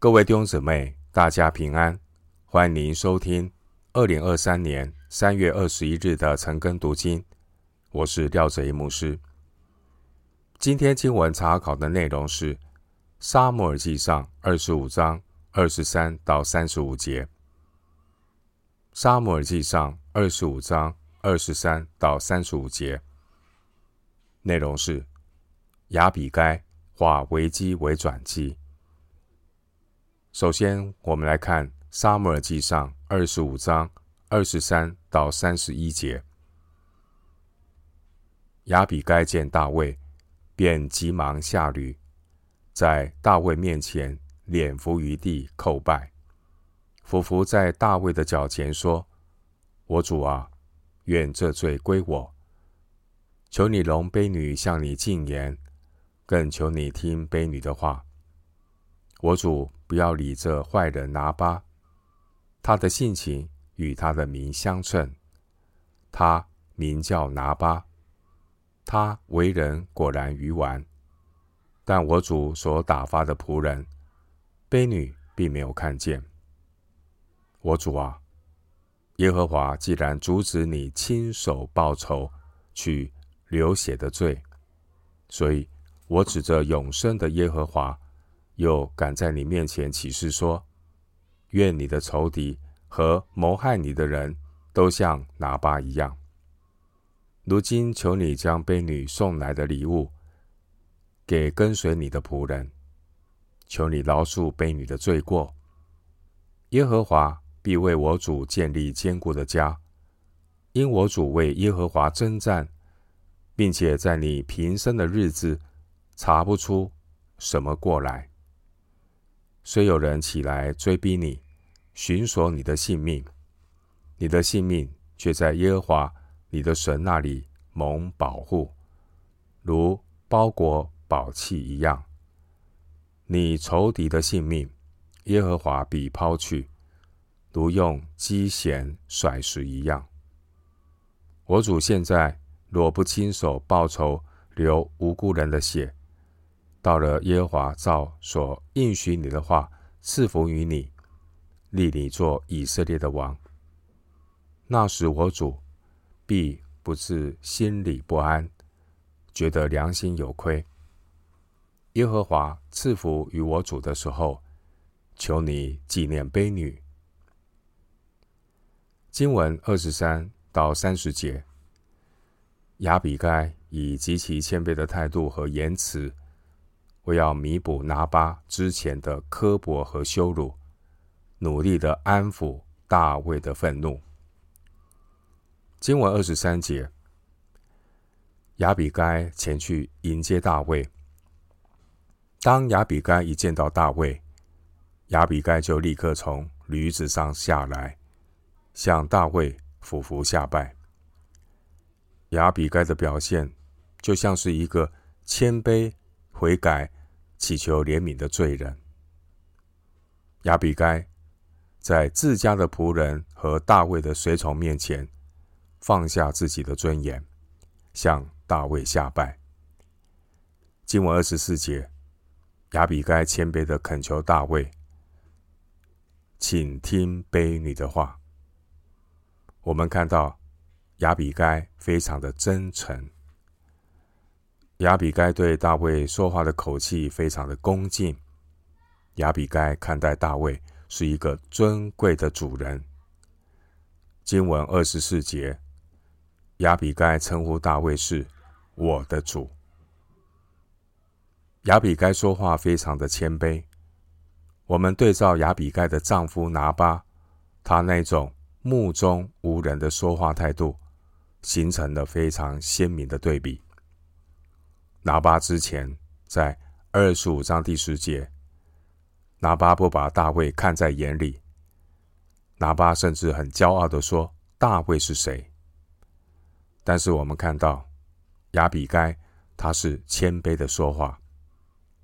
各位弟兄姊妹，大家平安！欢迎您收听二零二三年三月二十一日的晨更读经。我是廖哲一牧师。今天经文查考的内容是《撒母耳记上》二十五章二十三到三十五节。《撒母耳记上》二十五章二十三到三十五节内容是亚比该化危机为转机。首先，我们来看《撒母耳记上》二十五章二十三到三十一节。亚比该见大卫，便急忙下驴，在大卫面前脸伏于地叩拜，俯伏在大卫的脚前说：“我主啊，愿这罪归我。求你容卑女向你进言，更求你听卑女的话。我主。”不要理这坏人拿八，他的性情与他的名相称。他名叫拿八，他为人果然愚顽。但我主所打发的仆人，卑女并没有看见。我主啊，耶和华既然阻止你亲手报仇，取流血的罪，所以我指着永生的耶和华。又敢在你面前起誓说：愿你的仇敌和谋害你的人都像拿八一样。如今求你将婢女送来的礼物给跟随你的仆人，求你饶恕婢女的罪过。耶和华必为我主建立坚固的家，因我主为耶和华征战，并且在你平生的日子查不出什么过来。虽有人起来追逼你，寻索你的性命，你的性命却在耶和华你的神那里蒙保护，如包裹宝器一样。你仇敌的性命，耶和华必抛去，如用机弦甩石一样。我主现在若不亲手报仇，流无辜人的血。到了耶和华照所应许你的话，赐福于你，立你做以色列的王。那时我主必不至心里不安，觉得良心有亏。耶和华赐福于我主的时候，求你纪念婢女。经文二十三到三十节，亚比该以极其谦卑的态度和言辞。我要弥补拿巴之前的刻薄和羞辱，努力的安抚大卫的愤怒。经文二十三节，亚比该前去迎接大卫。当亚比该一见到大卫，亚比该就立刻从驴子上下来，向大卫俯伏下拜。亚比该的表现就像是一个谦卑悔改。祈求怜悯的罪人亚比该，在自家的仆人和大卫的随从面前，放下自己的尊严，向大卫下拜。经文二十四节，亚比该谦卑的恳求大卫，请听婢女的话。我们看到亚比该非常的真诚。亚比该对大卫说话的口气非常的恭敬。亚比该看待大卫是一个尊贵的主人。经文二十四节，亚比该称呼大卫是我的主。亚比该说话非常的谦卑。我们对照亚比该的丈夫拿巴，他那种目中无人的说话态度，形成了非常鲜明的对比。拿巴之前，在二十五章第十节，拿巴不把大卫看在眼里。拿巴甚至很骄傲地说：“大卫是谁？”但是我们看到亚比该，他是谦卑的说话，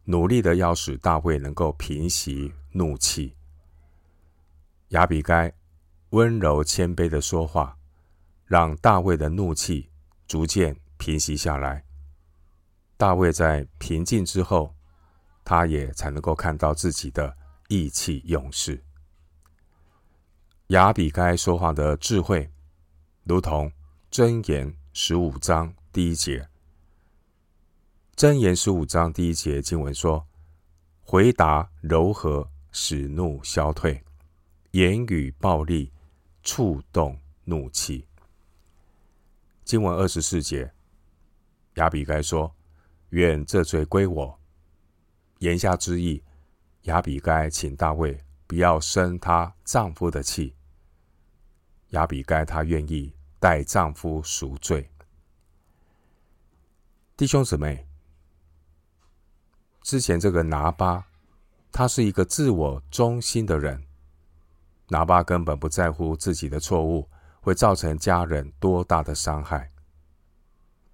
努力的要使大卫能够平息怒气。亚比该温柔谦卑的说话，让大卫的怒气逐渐平息下来。大卫在平静之后，他也才能够看到自己的意气用事。亚比该说话的智慧，如同箴言十五章第一节。箴言十五章第一节经文说：“回答柔和，使怒消退；言语暴力，触动怒气。”经文二十四节，亚比该说：“愿这罪归我。”言下之意，亚比该请大卫不要生她丈夫的气。亚比该，她愿意代丈夫赎罪。弟兄姊妹，之前这个拿巴，他是一个自我中心的人。拿巴根本不在乎自己的错误会造成家人多大的伤害，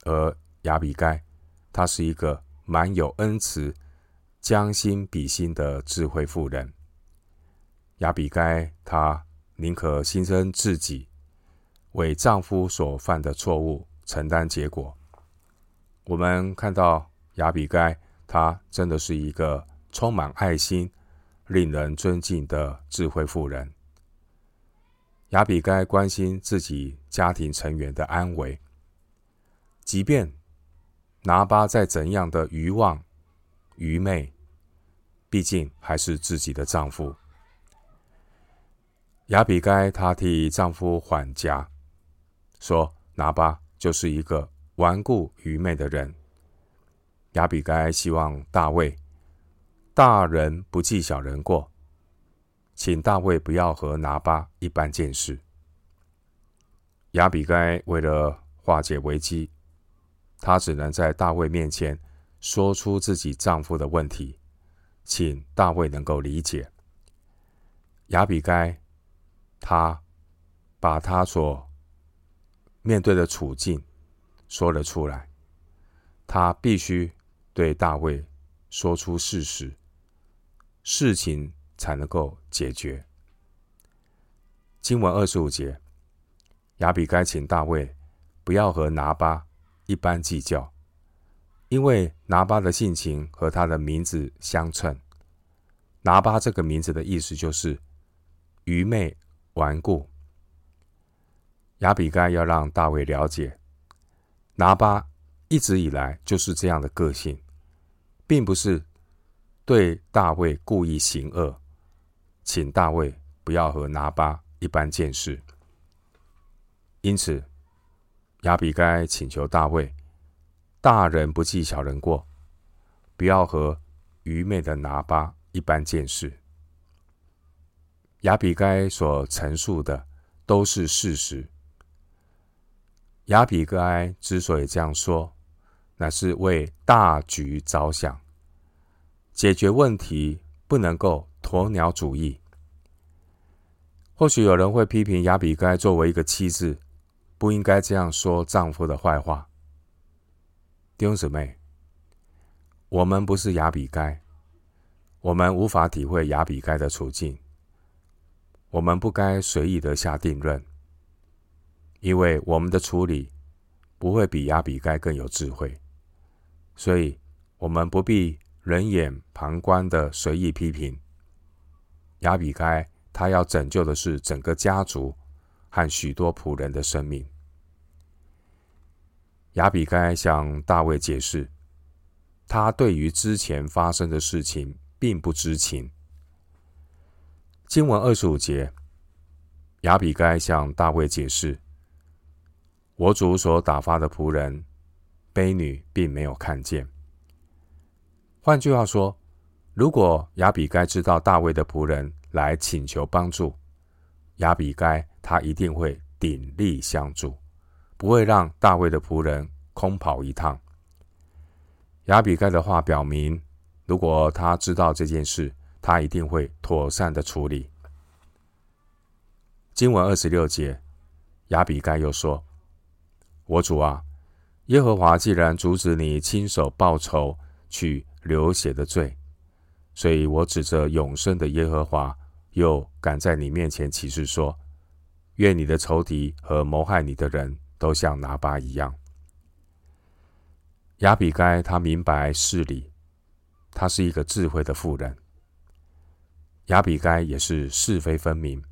而亚比该，她是一个满有恩慈、将心比心的智慧妇人。亚比该，她。宁可牺牲自己，为丈夫所犯的错误承担结果。我们看到亚比该，她真的是一个充满爱心、令人尊敬的智慧妇人。亚比该关心自己家庭成员的安危，即便拿巴再怎样的愚妄、愚昧，毕竟还是自己的丈夫。亚比该她替丈夫缓颊，说：“拿巴就是一个顽固愚昧的人。”亚比该希望大卫，大人不计小人过，请大卫不要和拿巴一般见识。亚比该为了化解危机，她只能在大卫面前说出自己丈夫的问题，请大卫能够理解。亚比该。他把他所面对的处境说了出来，他必须对大卫说出事实，事情才能够解决。经文二十五节，亚比该请大卫不要和拿巴一般计较，因为拿巴的性情和他的名字相称。拿巴这个名字的意思就是愚昧。顽固，亚比该要让大卫了解，拿巴一直以来就是这样的个性，并不是对大卫故意行恶，请大卫不要和拿巴一般见识。因此，亚比该请求大卫，大人不计小人过，不要和愚昧的拿巴一般见识。亚比该所陈述的都是事实。亚比该之所以这样说，乃是为大局着想，解决问题不能够鸵鸟主义。或许有人会批评亚比该作为一个妻子，不应该这样说丈夫的坏话。弟兄姊妹，我们不是亚比该，我们无法体会亚比该的处境。我们不该随意的下定论，因为我们的处理不会比亚比该更有智慧，所以我们不必冷眼旁观的随意批评。亚比该他要拯救的是整个家族和许多仆人的生命。亚比该向大卫解释，他对于之前发生的事情并不知情。经文二十五节，亚比该向大卫解释：“我主所打发的仆人，婢女并没有看见。”换句话说，如果亚比该知道大卫的仆人来请求帮助，亚比该他一定会鼎力相助，不会让大卫的仆人空跑一趟。亚比盖的话表明，如果他知道这件事，他一定会妥善的处理。经文二十六节，亚比盖又说：“我主啊，耶和华既然阻止你亲手报仇取流血的罪，所以我指着永生的耶和华，又敢在你面前起誓说：愿你的仇敌和谋害你的人都像拿巴一样。”亚比该他明白事理，他是一个智慧的妇人。亚比该也是是非分明，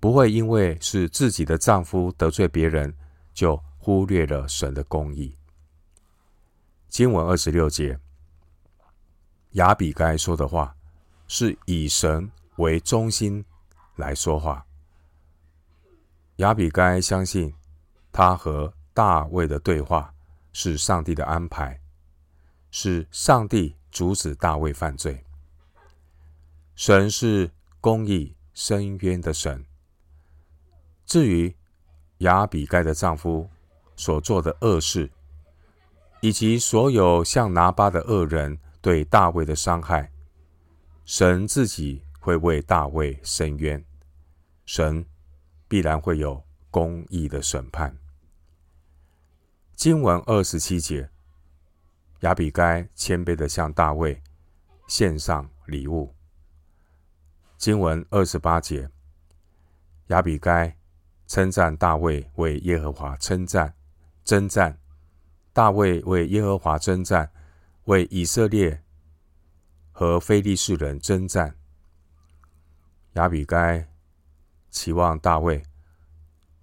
不会因为是自己的丈夫得罪别人，就忽略了神的公义。经文二十六节，亚比该说的话是以神为中心来说话。亚比该相信，他和大卫的对话是上帝的安排，是上帝阻止大卫犯罪。神是公义伸冤的神。至于亚比该的丈夫所做的恶事，以及所有像拿巴的恶人对大卫的伤害，神自己会为大卫伸冤，神必然会有公义的审判。经文二十七节，亚比该谦卑的向大卫献上礼物。经文二十八节，亚比该称赞大卫为耶和华称赞征战。大卫为耶和华征战，为以色列和非利士人征战。亚比该期望大卫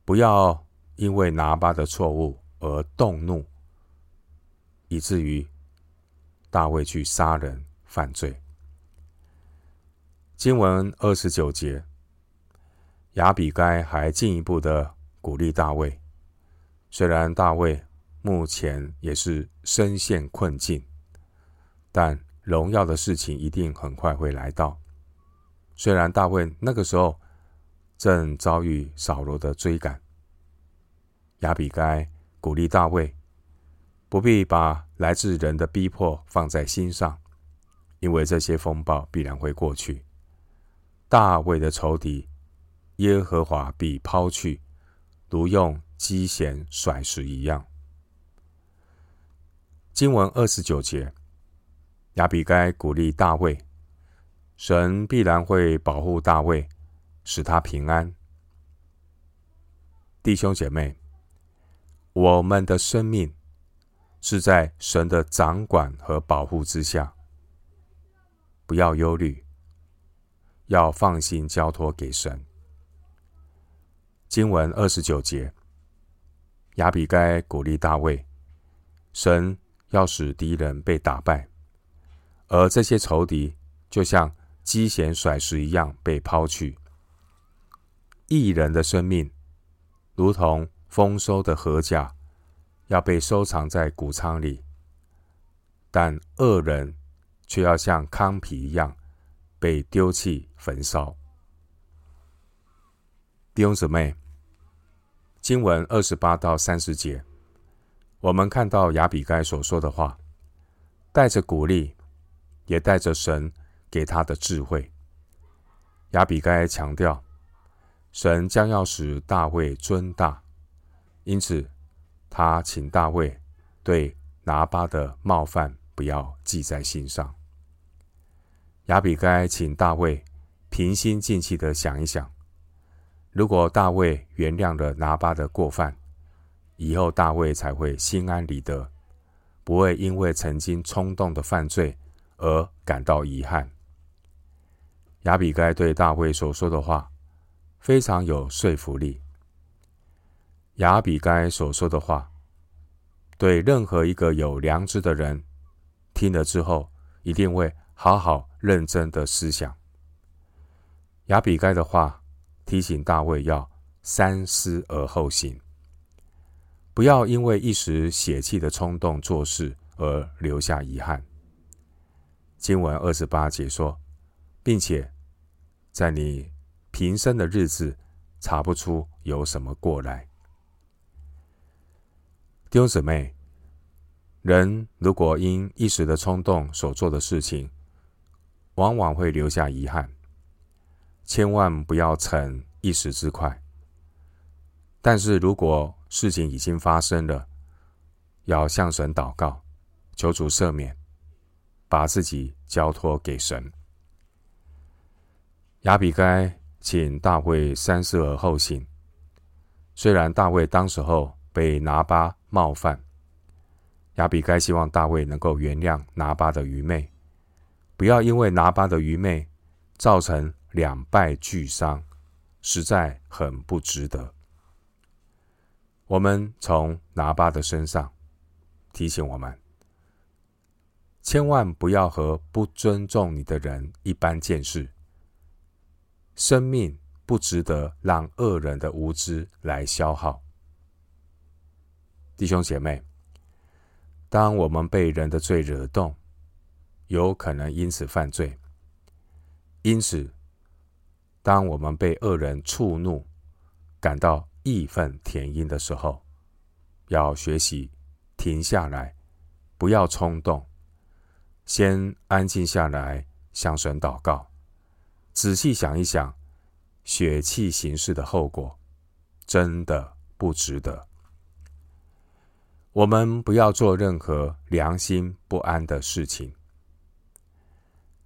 不要因为拿巴的错误而动怒，以至于大卫去杀人犯罪。经文二十九节，亚比该还进一步的鼓励大卫，虽然大卫。目前也是深陷困境，但荣耀的事情一定很快会来到。虽然大卫那个时候正遭遇扫罗的追赶，亚比该鼓励大卫不必把来自人的逼迫放在心上，因为这些风暴必然会过去。大卫的仇敌耶和华必抛去，如用机弦甩石一样。经文二十九节，亚比该鼓励大卫，神必然会保护大卫，使他平安。弟兄姐妹，我们的生命是在神的掌管和保护之下，不要忧虑，要放心交托给神。经文二十九节，亚比该鼓励大卫，神。要使敌人被打败，而这些仇敌就像机弦甩石一样被抛去。义人的生命如同丰收的禾稼，要被收藏在谷仓里；但恶人却要像糠皮一样被丢弃焚烧。弟兄姊妹，经文二十八到三十节。我们看到亚比该所说的话，带着鼓励，也带着神给他的智慧。亚比该强调，神将要使大卫尊大，因此他请大卫对拿巴的冒犯不要记在心上。亚比该请大卫平心静气的想一想，如果大卫原谅了拿巴的过犯。以后大卫才会心安理得，不会因为曾经冲动的犯罪而感到遗憾。亚比该对大卫所说的话非常有说服力。亚比该所说的话，对任何一个有良知的人听了之后，一定会好好认真的思想。亚比该的话提醒大卫要三思而后行。不要因为一时血气的冲动做事而留下遗憾。经文二十八节说，并且在你平生的日子查不出有什么过来。弟兄姊妹，人如果因一时的冲动所做的事情，往往会留下遗憾。千万不要逞一时之快。但是如果事情已经发生了，要向神祷告，求主赦免，把自己交托给神。亚比该请大卫三思而后行。虽然大卫当时候被拿巴冒犯，亚比该希望大卫能够原谅拿巴的愚昧，不要因为拿巴的愚昧造成两败俱伤，实在很不值得。我们从拿巴的身上提醒我们，千万不要和不尊重你的人一般见识。生命不值得让恶人的无知来消耗。弟兄姐妹，当我们被人的罪惹动，有可能因此犯罪。因此，当我们被恶人触怒，感到义愤填膺的时候，要学习停下来，不要冲动，先安静下来，向神祷告，仔细想一想，血气行事的后果，真的不值得。我们不要做任何良心不安的事情。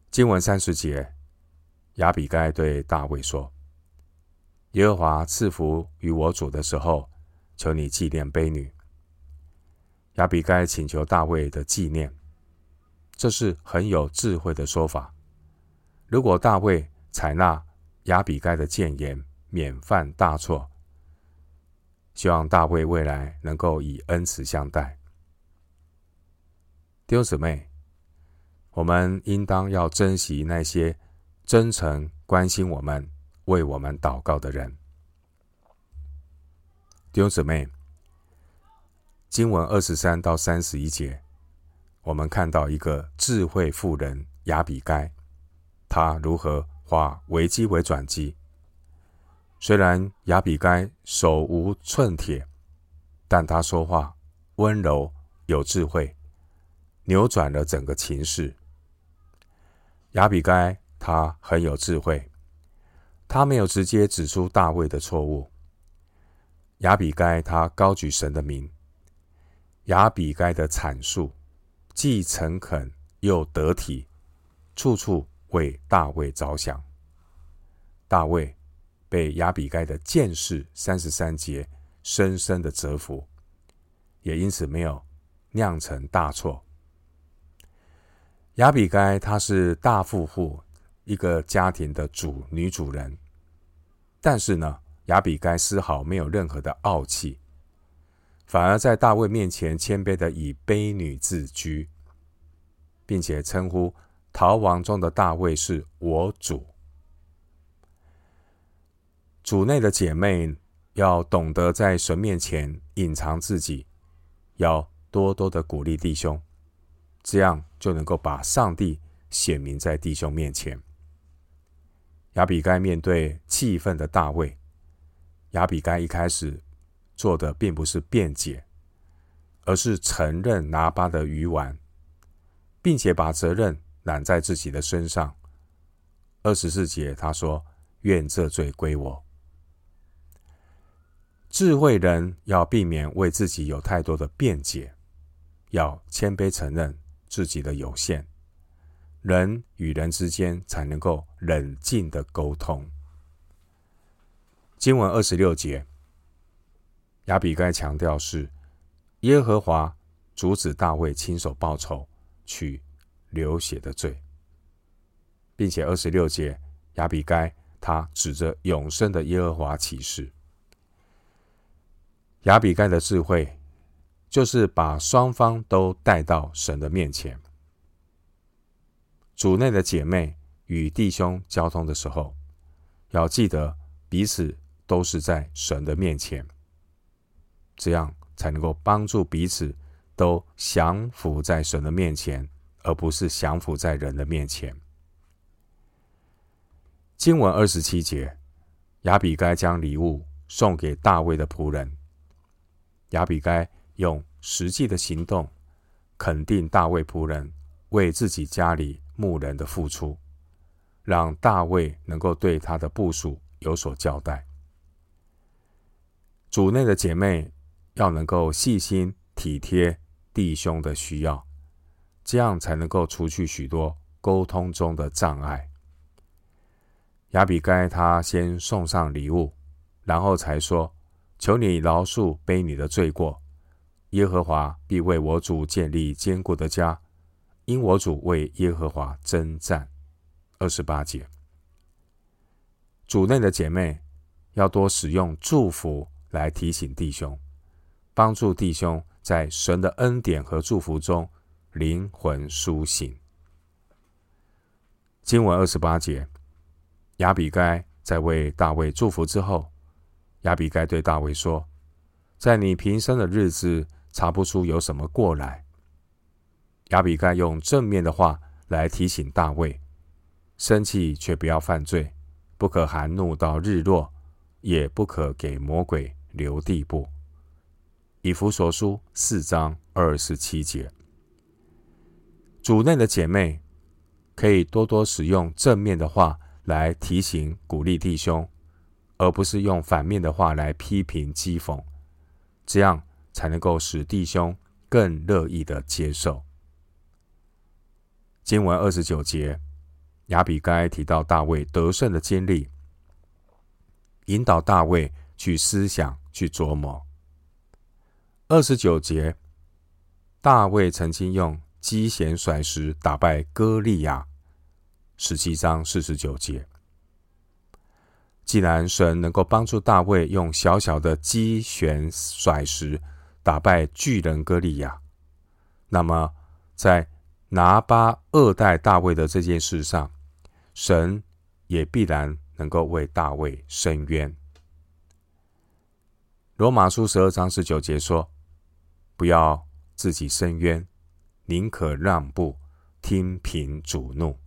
经文三十节，亚比盖对大卫说：“耶和华赐福于我主的时候，求你纪念婢女。”亚比盖请求大卫的纪念，这是很有智慧的说法。如果大卫采纳亚比该的谏言，免犯大错。希望大卫未来能够以恩慈相待。弟兄姊妹，我们应当要珍惜那些真诚关心我们、为我们祷告的人。弟兄姊妹，经文二十三到三十一节，我们看到一个智慧妇人亚比该，她如何化危机为转机。虽然亚比该手无寸铁，但他说话温柔有智慧，扭转了整个情势。亚比该他很有智慧，他没有直接指出大卫的错误。亚比该他高举神的名，亚比该的阐述既诚恳又得体，处处为大卫着想。大卫。被亚比该的见识三十三节深深的折服，也因此没有酿成大错。亚比该她是大富户一个家庭的主女主人，但是呢，亚比该丝毫没有任何的傲气，反而在大卫面前谦卑的以卑女自居，并且称呼逃亡中的大卫是我主。主内的姐妹要懂得在神面前隐藏自己，要多多的鼓励弟兄，这样就能够把上帝显明在弟兄面前。亚比该面对气愤的大卫，亚比该一开始做的并不是辩解，而是承认拿巴的鱼丸，并且把责任揽在自己的身上。二十四节他说：“愿这罪归我。”智慧人要避免为自己有太多的辩解，要谦卑承认自己的有限，人与人之间才能够冷静的沟通。经文二十六节，亚比该强调是耶和华阻止大卫亲手报仇，取流血的罪，并且二十六节，亚比该他指着永生的耶和华起誓。亚比该的智慧，就是把双方都带到神的面前。主内的姐妹与弟兄交通的时候，要记得彼此都是在神的面前，这样才能够帮助彼此都降服在神的面前，而不是降服在人的面前。经文二十七节，亚比该将礼物送给大卫的仆人。亚比该用实际的行动肯定大卫仆人为自己家里牧人的付出，让大卫能够对他的部属有所交代。主内的姐妹要能够细心体贴弟兄的需要，这样才能够除去许多沟通中的障碍。亚比该他先送上礼物，然后才说。求你饶恕背你的罪过，耶和华必为我主建立坚固的家，因我主为耶和华征战。二十八节，主内的姐妹要多使用祝福来提醒弟兄，帮助弟兄在神的恩典和祝福中灵魂苏醒。经文二十八节，亚比该在为大卫祝福之后，亚比该对大卫说：“在你平生的日子，查不出有什么过来。”亚比该用正面的话来提醒大卫：生气却不要犯罪，不可含怒到日落，也不可给魔鬼留地步。以弗所书四章二十七节，主内的姐妹可以多多使用正面的话来提醒、鼓励弟兄，而不是用反面的话来批评、讥讽，这样才能够使弟兄更乐意的接受。经文二十九节，亚比该提到大卫得胜的经历，引导大卫去思想、去琢磨。二十九节，大卫曾经用机弦甩石打败歌利亚。十七章四十九节，既然神能够帮助大卫用小小的机弦甩石打败巨人歌利亚，那么在拿巴二代大卫的这件事上，神也必然能够为大卫伸冤。罗马书十二章十九节说：“不要自己伸冤，宁可让步，听凭主怒。”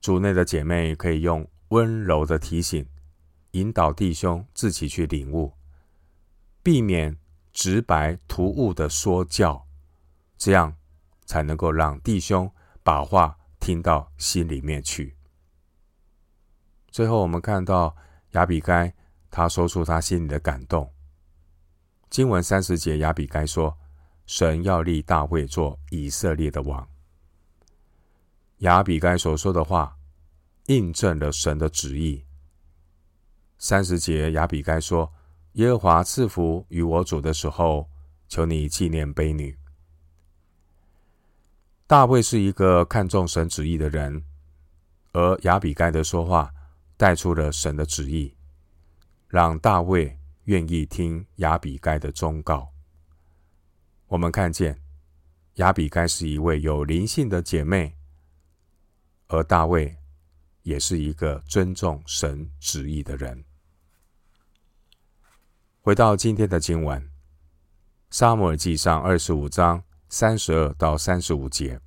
主内的姐妹可以用温柔的提醒，引导弟兄自己去领悟，避免直白突兀的说教，这样。才能够让弟兄把话听到心里面去。最后，我们看到亚比该，他说出他心里的感动。经文三十节，亚比该说：“神要立大卫做以色列的王。”亚比该所说的话，印证了神的旨意。三十节，亚比该说：“耶和华赐福与我主的时候，求你纪念卑女。”大卫是一个看重神旨意的人，而亚比该的说话带出了神的旨意，让大卫愿意听亚比该的忠告。我们看见亚比该是一位有灵性的姐妹，而大卫也是一个尊重神旨意的人。回到今天的经文，《撒母耳记上》二十五章。三十二到三十五节，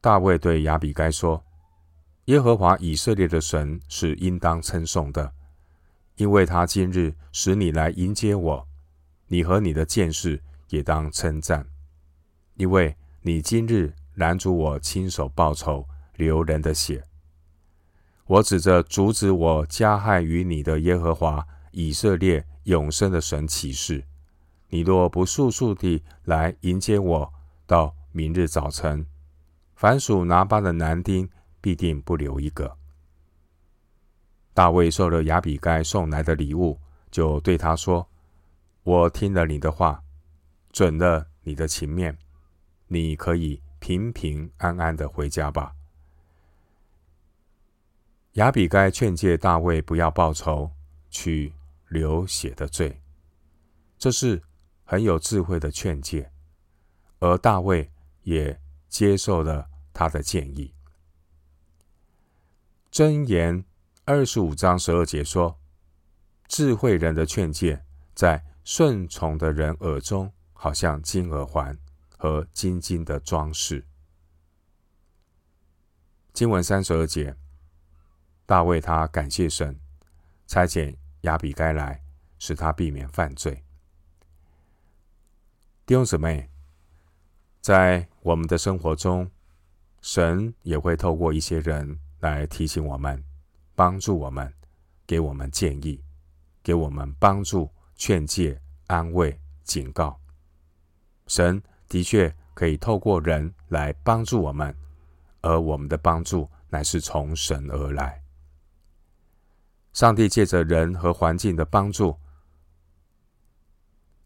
大卫对亚比该说：“耶和华以色列的神是应当称颂的，因为他今日使你来迎接我，你和你的剑士也当称赞，因为你今日拦阻我亲手报仇，流人的血。我指着阻止我加害于你的耶和华以色列永生的神起誓。”你若不速速地来迎接我，到明日早晨，凡属拿巴的男丁必定不留一个。大卫受了亚比该送来的礼物，就对他说：“我听了你的话，准了你的情面，你可以平平安安的回家吧。”亚比该劝诫大卫不要报仇，去流血的罪，这是。很有智慧的劝诫，而大卫也接受了他的建议。箴言二十五章十二节说：“智慧人的劝诫，在顺从的人耳中，好像金耳环和金金的装饰。”经文三十二节，大卫他感谢神，差遣亚比该来，使他避免犯罪。弟兄姊妹，在我们的生活中，神也会透过一些人来提醒我们、帮助我们、给我们建议、给我们帮助、劝诫、安慰、警告。神的确可以透过人来帮助我们，而我们的帮助乃是从神而来。上帝借着人和环境的帮助。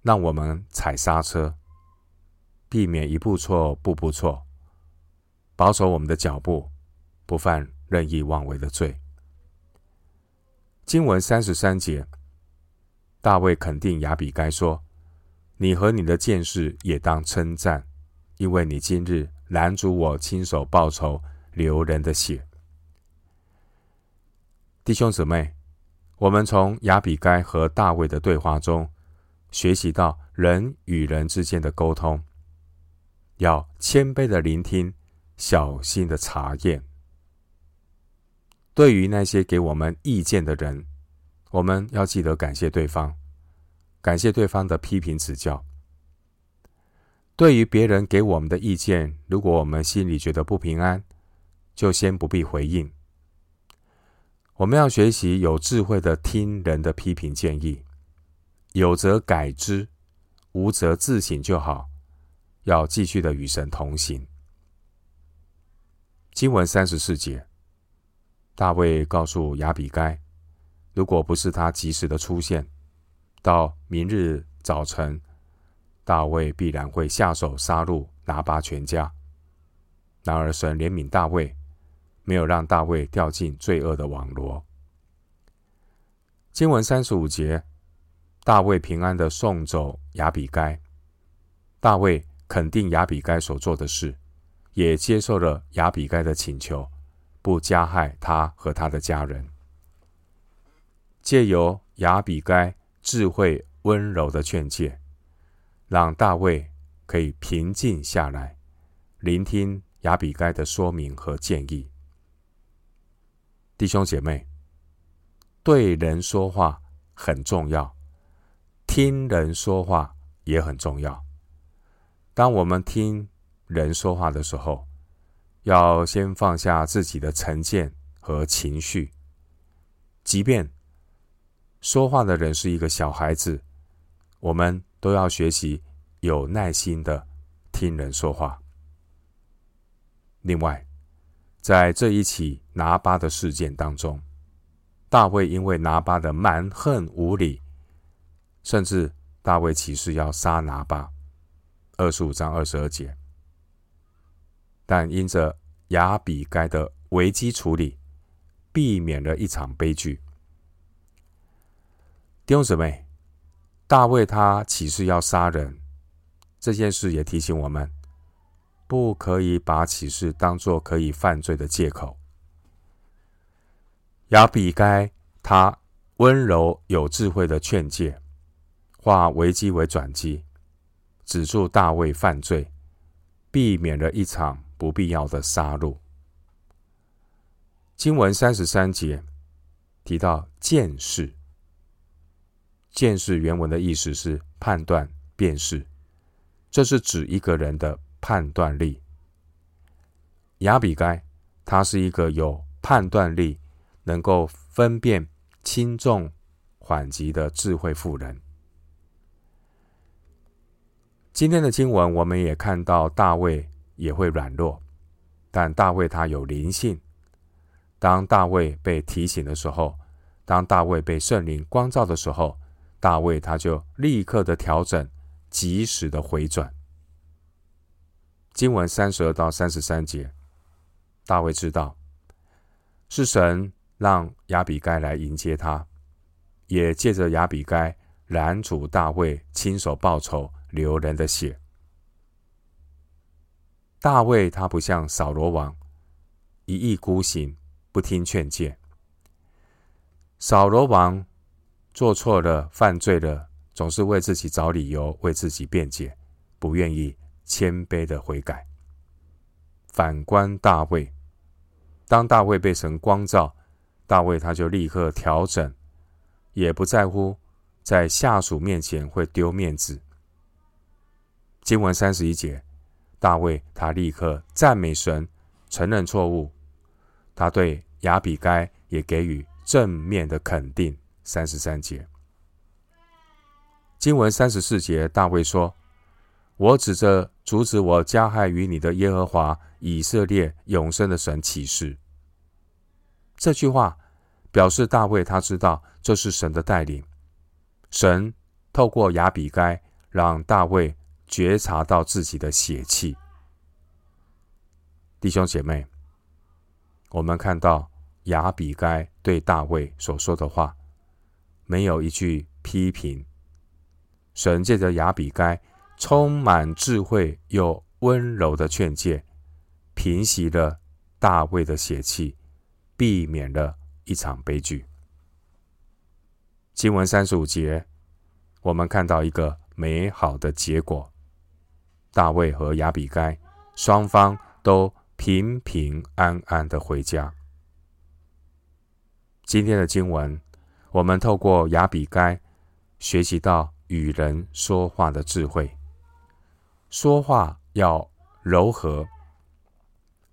让我们踩刹车，避免一步错步步错，保守我们的脚步，不犯任意妄为的罪。经文三十三节，大卫肯定亚比该说：“你和你的剑士也当称赞，因为你今日拦阻我亲手报仇，流人的血。”弟兄姊妹，我们从亚比该和大卫的对话中学习到，人与人之间的沟通要谦卑的聆听，小心的查验。对于那些给我们意见的人，我们要记得感谢对方，感谢对方的批评指教。对于别人给我们的意见，如果我们心里觉得不平安，就先不必回应。我们要学习有智慧的听人的批评建议，有则改之，无则自省就好。要继续的与神同行。经文三十四节。大卫告诉亚比该，如果不是他及时的出现，到明日早晨，大卫必然会下手杀戮拿巴全家。然而神怜悯大卫，没有让大卫掉进罪恶的网罗。经文三十五节，大卫平安的送走亚比该。大卫肯定亚比该所做的事，也接受了亚比该的请求。不加害他和他的家人，借由亚比该智慧温柔的劝诫，让大卫可以平静下来，聆听亚比该的说明和建议。弟兄姐妹，对人说话很重要，听人说话也很重要。当我们听人说话的时候，要先放下自己的成见和情绪，即便说话的人是一个小孩子，我们都要学习有耐心的听人说话。另外，在这一起拿巴的事件当中，大卫因为拿巴的蛮横无理，甚至大卫起誓要杀拿巴，二十五章二十二节。但因着亚比该的危机处理，避免了一场悲剧。弟兄姊妹，大卫他起誓要杀人，这件事也提醒我们，不可以把起誓当作可以犯罪的借口。亚比该他温柔有智慧的劝诫，化危机为转机，止住大卫犯罪，避免了一场。不必要的杀戮。经文三十三节提到见识，见识原文的意思是判断、辨识，这是指一个人的判断力。雅比该，他是一个有判断力、能够分辨轻重缓急的智慧妇人。今天的经文，我们也看到大卫。也会软弱，但大卫他有灵性。当大卫被提醒的时候，当大卫被圣灵光照的时候，大卫他就立刻的调整，及时的回转。经文三十二到三十三节，大卫知道是神让亚比该来迎接他，也借着亚比该拦阻大卫亲手报仇，流人的血。大卫他不像扫罗王，一意孤行，不听劝诫。扫罗王做错了、犯罪了，总是为自己找理由，为自己辩解，不愿意谦卑的悔改。反观大卫，当大卫被神光照，大卫他就立刻调整，也不在乎在下属面前会丢面子。经文三十一节。大卫他立刻赞美神，承认错误。他对亚比该也给予正面的肯定。三十三节，经文三十四节，大卫说：“我指着阻止我加害于你的耶和华以色列永生的神起誓。”这句话表示大卫他知道这是神的带领，神透过亚比该让大卫。觉察到自己的血气，弟兄姐妹，我们看到亚比该对大卫所说的话，没有一句批评。神借着亚比该充满智慧又温柔的劝诫，平息了大卫的血气，避免了一场悲剧。经文三十五节，我们看到一个美好的结果：大卫和亚比该双方都平平安安的回家。今天的经文，我们透过雅比该学习到与人说话的智慧。说话要柔和，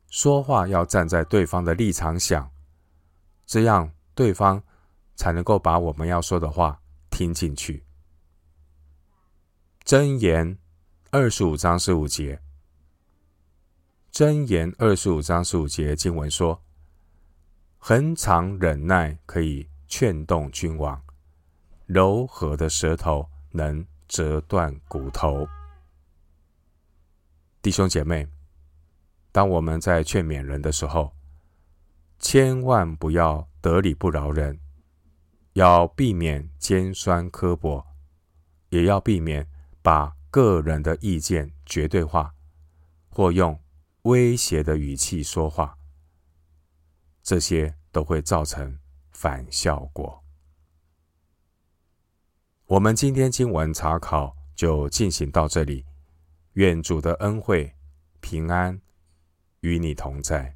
说话要站在对方的立场想，这样对方才能够把我们要说的话听进去。箴言二十五章十五节，箴言二十五章十五节经文说：“恒常忍耐可以劝动君王，柔和的舌头能折断骨头。”弟兄姐妹，当我们在劝勉人的时候，千万不要得理不饶人，要避免尖酸刻薄，也要避免把个人的意见绝对化，或用威胁的语气说话，这些都会造成反效果。我们今天经文查考就进行到这里。愿主的恩惠、平安与你同在。